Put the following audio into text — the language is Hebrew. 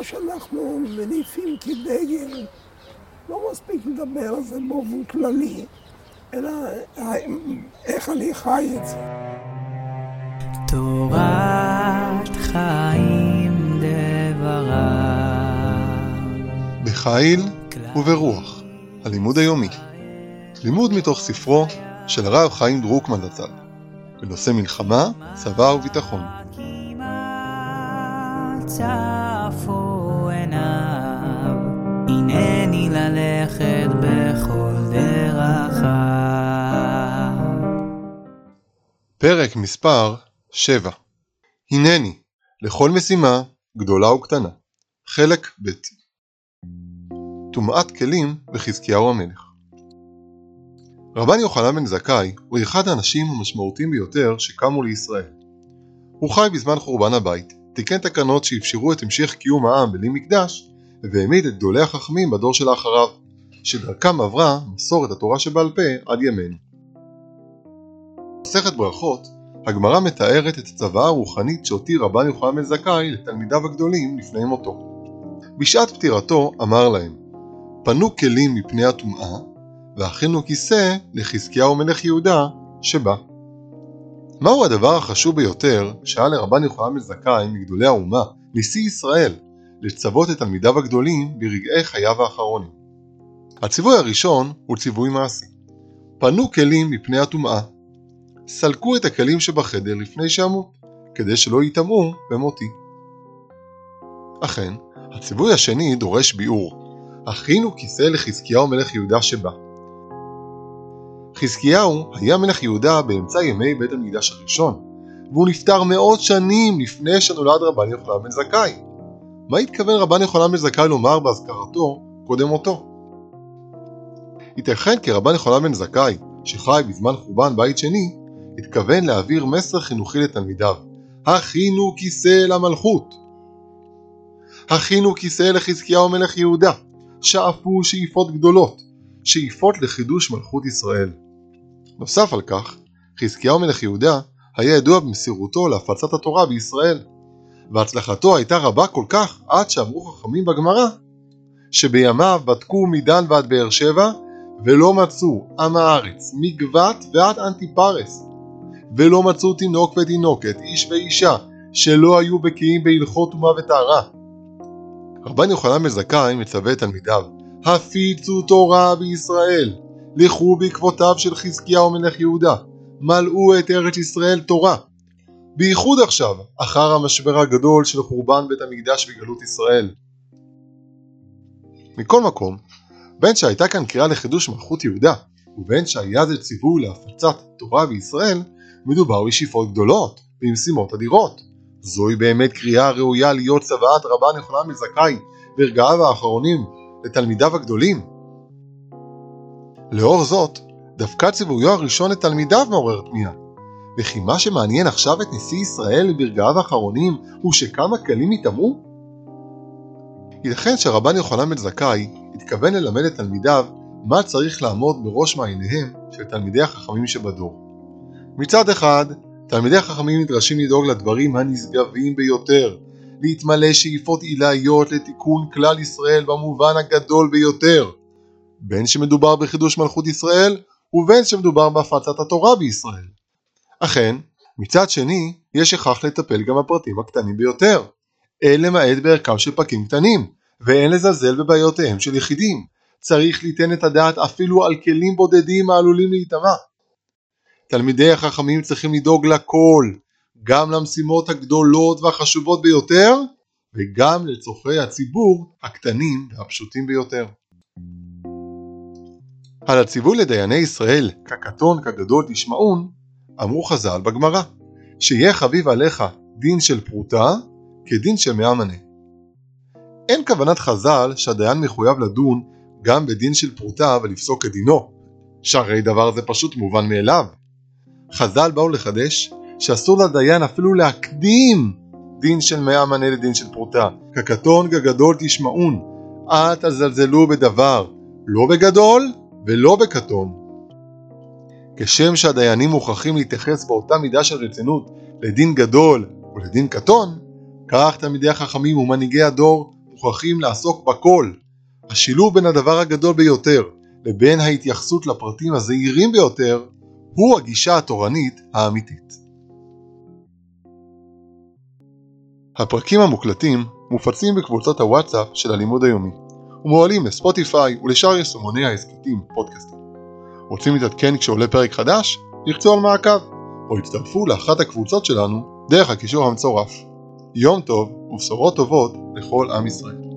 מה שאנחנו מניפים כדגל, לא מספיק לדבר על זה באופן כללי, אלא איך אני חי את זה. תורת חיים דבריו בחיל וברוח, הלימוד היומי. לימוד מתוך ספרו של הרב חיים דרוקמן זצ"ל, בנושא מלחמה, צבא וביטחון. צפו עיניו, הנני ללכת בכל דרכיו. פרק מספר 7 הנני, לכל משימה, גדולה וקטנה. חלק ב' טומאת כלים בחזקיהו המלך רבן יוחנן בן זכאי הוא אחד האנשים המשמעותיים ביותר שקמו לישראל. הוא חי בזמן חורבן הבית, תיקן תקנות שאפשרו את המשך קיום העם בלי מקדש, והעמיד את גדולי החכמים בדור שלאחריו, שדרכם עברה מסורת התורה שבעל פה עד ימינו. במסכת ברכות, הגמרא מתארת את הצוואה הרוחנית שהותיר רבן יוחנן בן זכאי לתלמידיו הגדולים לפני מותו. בשעת פטירתו אמר להם, פנו כלים מפני הטומאה, והכינו כיסא לחזקיהו מלך יהודה שבא. מהו הדבר החשוב ביותר שהיה לרבן יוחנן בן זכאי מגדולי האומה, נשיא ישראל, לצוות את תלמידיו הגדולים ברגעי חייו האחרונים? הציווי הראשון הוא ציווי מעשי. פנו כלים מפני הטומאה. סלקו את הכלים שבחדר לפני שאמות, כדי שלא ייטמעו במותי. אכן, הציווי השני דורש ביאור. הכינו כיסא לחזקיהו מלך יהודה שבא. חזקיהו היה מלך יהודה באמצע ימי בית המקדש הראשון, והוא נפטר מאות שנים לפני שנולד רבן יוחנן בן זכאי. מה התכוון רבן יוחנן בן זכאי לומר בהזכרתו קודם מותו? ייתכן כי רבן יוחנן בן זכאי, שחי בזמן חורבן בית שני, התכוון להעביר מסר חינוכי לתלמידיו, הכינו כיסא למלכות. הכינו כיסא לחזקיהו מלך יהודה, שאפו שאיפות גדולות, שאיפות לחידוש מלכות ישראל. נוסף על כך, חזקיהו מלך יהודה היה ידוע במסירותו להפצת התורה בישראל, והצלחתו הייתה רבה כל כך עד שאמרו חכמים בגמרא, שבימיו בדקו מדן ועד באר שבע, ולא מצאו עם הארץ, מגבת ועד אנטיפרס, ולא מצאו תינוק ותינוקת, איש ואישה, שלא היו בקיאים בהלכות טומאה וטהרה. רבן יוחנן בן זכאי מצווה את תלמידיו, הפיצו תורה בישראל, לכו בעקבותיו של חזקיהו מלך יהודה, מלאו את ארץ ישראל תורה. בייחוד עכשיו, אחר המשבר הגדול של חורבן בית המקדש וגלות ישראל. מכל מקום, בין שהייתה כאן קריאה לחידוש מלכות יהודה, ובין שהיה זה ציווי להפצת תורה בישראל, מדובר בשאיפות גדולות במשימות אדירות. זוהי באמת קריאה ראויה להיות צוואת רבן יוחנן מזכאי ברגעיו האחרונים לתלמידיו הגדולים. לאור זאת, דווקא ציוויו הראשון לתלמידיו מעורר תמיהה. וכי מה שמעניין עכשיו את נשיא ישראל ברגעיו האחרונים הוא שכמה כלים יטמעו? ייתכן שרבן יוחנן בן זכאי התכוון ללמד את תלמידיו מה צריך לעמוד בראש מעייניהם של תלמידי החכמים שבדור. מצד אחד, תלמידי החכמים נדרשים לדאוג לדברים הנשגבים ביותר, להתמלא שאיפות עילאיות לתיקון כלל ישראל במובן הגדול ביותר, בין שמדובר בחידוש מלכות ישראל, ובין שמדובר בהפצת התורה בישראל. אכן, מצד שני, יש הכרח לטפל גם בפרטים הקטנים ביותר. אין למעט בערכם של פרקים קטנים, ואין לזלזל בבעיותיהם של יחידים. צריך ליתן את הדעת אפילו על כלים בודדים העלולים להיטמע. תלמידי החכמים צריכים לדאוג לכל, גם למשימות הגדולות והחשובות ביותר, וגם לצורכי הציבור הקטנים והפשוטים ביותר. על הציווי לדייני ישראל, כקטון כגדול תשמעון, אמרו חז"ל בגמרא, שיהיה חביב עליך דין של פרוטה כדין של מאה מנה. אין כוונת חז"ל שהדיין מחויב לדון גם בדין של פרוטה ולפסוק כדינו, שהרי דבר זה פשוט מובן מאליו. חז"ל באו לחדש שאסור לדיין אפילו להקדים דין של מאה מנה לדין של פרוטה. כקטון כגדול תשמעון, אל תזלזלו בדבר, לא בגדול ולא בקטון. כשם שהדיינים מוכרחים להתייחס באותה מידה של רצינות לדין גדול ולדין קטון, כך תלמידי החכמים ומנהיגי הדור מוכרחים לעסוק בכל. השילוב בין הדבר הגדול ביותר לבין ההתייחסות לפרטים הזעירים ביותר הוא הגישה התורנית האמיתית. הפרקים המוקלטים מופצים בקבוצות הוואטסאפ של הלימוד היומי ומועלים לספוטיפיי ולשאר יישומוני ההסכתים פודקאסטים. רוצים להתעדכן כשעולה פרק חדש? לחצו על מעקב או הצטרפו לאחת הקבוצות שלנו דרך הקישור המצורף. יום טוב ובשורות טובות לכל עם ישראל.